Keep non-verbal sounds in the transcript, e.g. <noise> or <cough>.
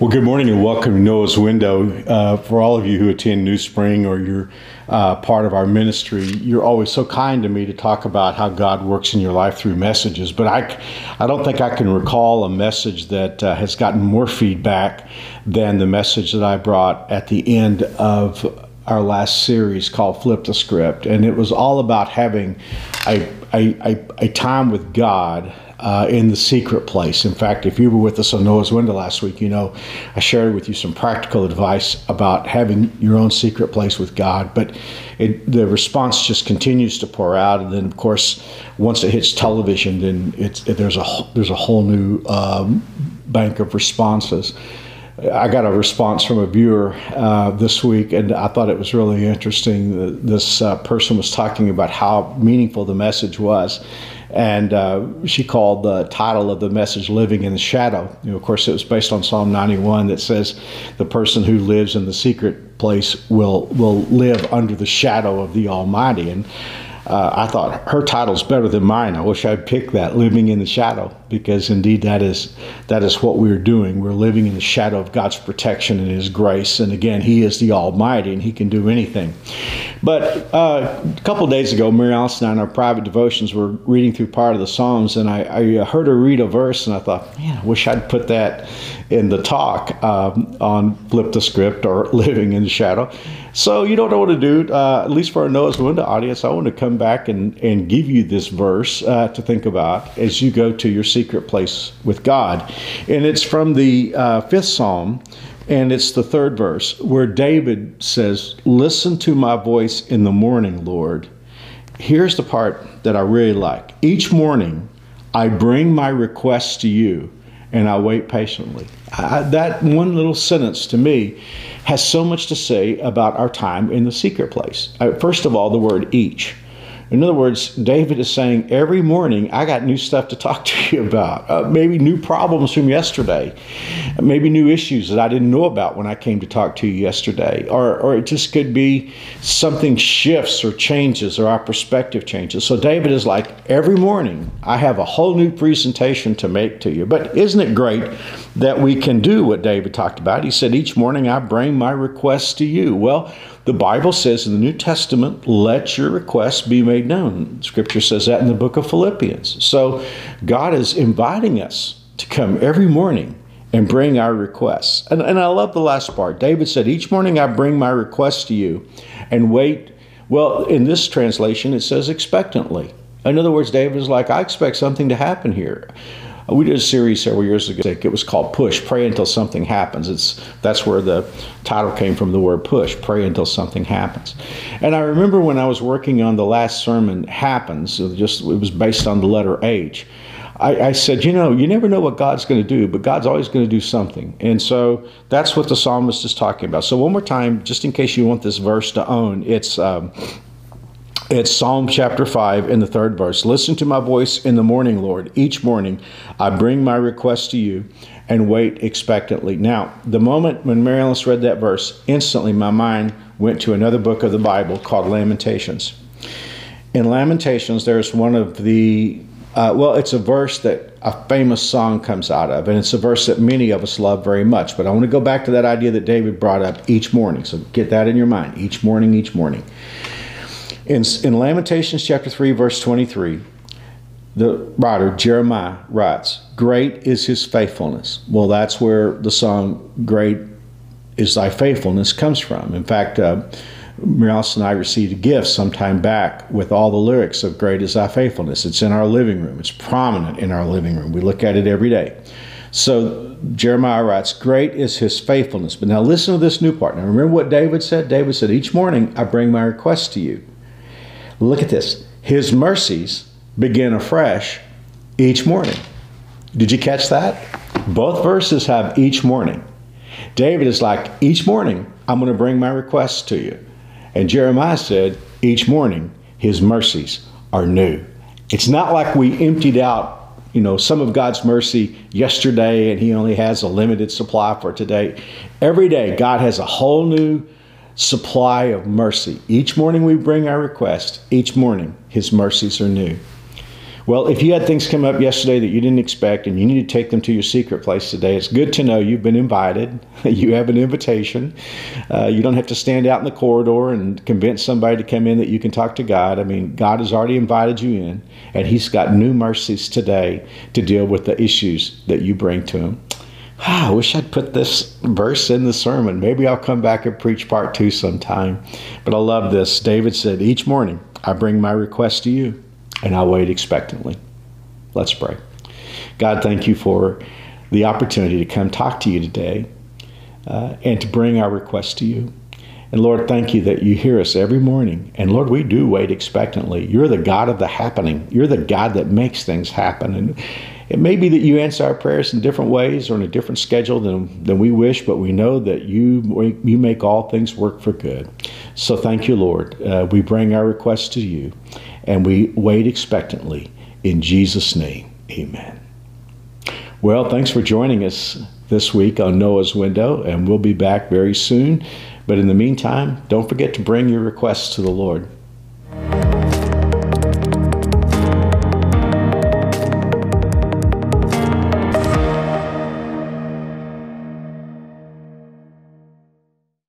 Well, good morning and welcome to Noah's Window. Uh, for all of you who attend New Spring or you're uh, part of our ministry, you're always so kind to me to talk about how God works in your life through messages. But I, I don't think I can recall a message that uh, has gotten more feedback than the message that I brought at the end of our last series called Flip the Script. And it was all about having a, a, a, a time with God uh, in the secret place. In fact, if you were with us on Noah's Window last week, you know I shared with you some practical advice about having your own secret place with God. But it, the response just continues to pour out, and then of course, once it hits television, then it's it, there's a there's a whole new um, bank of responses. I got a response from a viewer uh, this week, and I thought it was really interesting. This uh, person was talking about how meaningful the message was, and uh, she called the title of the message "Living in the Shadow." You know, of course, it was based on Psalm 91 that says, "The person who lives in the secret place will will live under the shadow of the Almighty." And uh, I thought her title's better than mine. I wish I'd picked that, "Living in the Shadow," because indeed that is that is what we're doing. We're living in the shadow of God's protection and His grace. And again, He is the Almighty, and He can do anything. But uh, a couple days ago, Mary Alice and I, in our private devotions, were reading through part of the Psalms, and I, I heard her read a verse, and I thought, man, I wish I'd put that in the talk um, on Flip the Script or <laughs> Living in the Shadow. So you don't know what to do. Uh, at least for our Noah's Window audience, I want to come back and, and give you this verse uh, to think about as you go to your secret place with God. And it's from the uh, fifth Psalm, and it's the third verse where David says, Listen to my voice in the morning, Lord. Here's the part that I really like. Each morning, I bring my requests to you and I wait patiently. I, that one little sentence to me has so much to say about our time in the secret place. First of all, the word each. In other words, David is saying every morning, I got new stuff to talk to you about. Uh, maybe new problems from yesterday, maybe new issues that I didn't know about when I came to talk to you yesterday. Or, or it just could be something shifts or changes or our perspective changes. So David is like, every morning, I have a whole new presentation to make to you. But isn't it great that we can do what David talked about? He said, Each morning I bring my requests to you. Well, the Bible says in the New Testament, let your requests be made known. Scripture says that in the book of Philippians. So God is inviting us to come every morning and bring our requests. And, and I love the last part. David said, Each morning I bring my requests to you and wait. Well, in this translation, it says expectantly. In other words, David is like, I expect something to happen here. We did a series several years ago. It was called Push, Pray Until Something Happens. It's That's where the title came from the word push, pray until something happens. And I remember when I was working on the last sermon, Happens, it, just, it was based on the letter H. I, I, said, you know, you never know what God's going to do, but God's always going to do something. And so that's what the psalmist is talking about. So, one more time, just in case you want this verse to own, it's um, it's Psalm chapter 5 in the third verse. Listen to my voice in the morning, Lord. Each morning I bring my request to you and wait expectantly. Now, the moment when Mary Alice read that verse, instantly my mind went to another book of the Bible called Lamentations. In Lamentations, there's one of the, uh, well, it's a verse that a famous song comes out of, and it's a verse that many of us love very much. But I want to go back to that idea that David brought up each morning. So get that in your mind each morning, each morning. In, in Lamentations chapter 3, verse 23, the writer, Jeremiah, writes, Great is his faithfulness. Well, that's where the song Great is Thy Faithfulness comes from. In fact, uh, and I received a gift some time back with all the lyrics of Great is Thy Faithfulness. It's in our living room, it's prominent in our living room. We look at it every day. So Jeremiah writes, Great is his faithfulness. But now listen to this new part. Now remember what David said? David said, Each morning I bring my request to you. Look at this. His mercies begin afresh each morning. Did you catch that? Both verses have each morning. David is like, each morning I'm going to bring my requests to you. And Jeremiah said, each morning his mercies are new. It's not like we emptied out, you know, some of God's mercy yesterday and he only has a limited supply for today. Every day God has a whole new supply of mercy. Each morning we bring our request. Each morning his mercies are new. Well, if you had things come up yesterday that you didn't expect and you need to take them to your secret place today, it's good to know you've been invited. <laughs> you have an invitation. Uh, you don't have to stand out in the corridor and convince somebody to come in that you can talk to God. I mean, God has already invited you in, and He's got new mercies today to deal with the issues that you bring to Him. Ah, I wish I'd put this verse in the sermon. Maybe I'll come back and preach part two sometime. But I love this. David said, Each morning I bring my request to you and I'll wait expectantly. Let's pray. God, thank you for the opportunity to come talk to you today uh, and to bring our request to you. And Lord, thank you that you hear us every morning. And Lord, we do wait expectantly. You're the God of the happening. You're the God that makes things happen. And it may be that you answer our prayers in different ways or in a different schedule than, than we wish, but we know that you, you make all things work for good. So thank you, Lord. Uh, we bring our requests to you and we wait expectantly. In Jesus' name, amen. Well, thanks for joining us this week on Noah's Window, and we'll be back very soon. But in the meantime, don't forget to bring your requests to the Lord.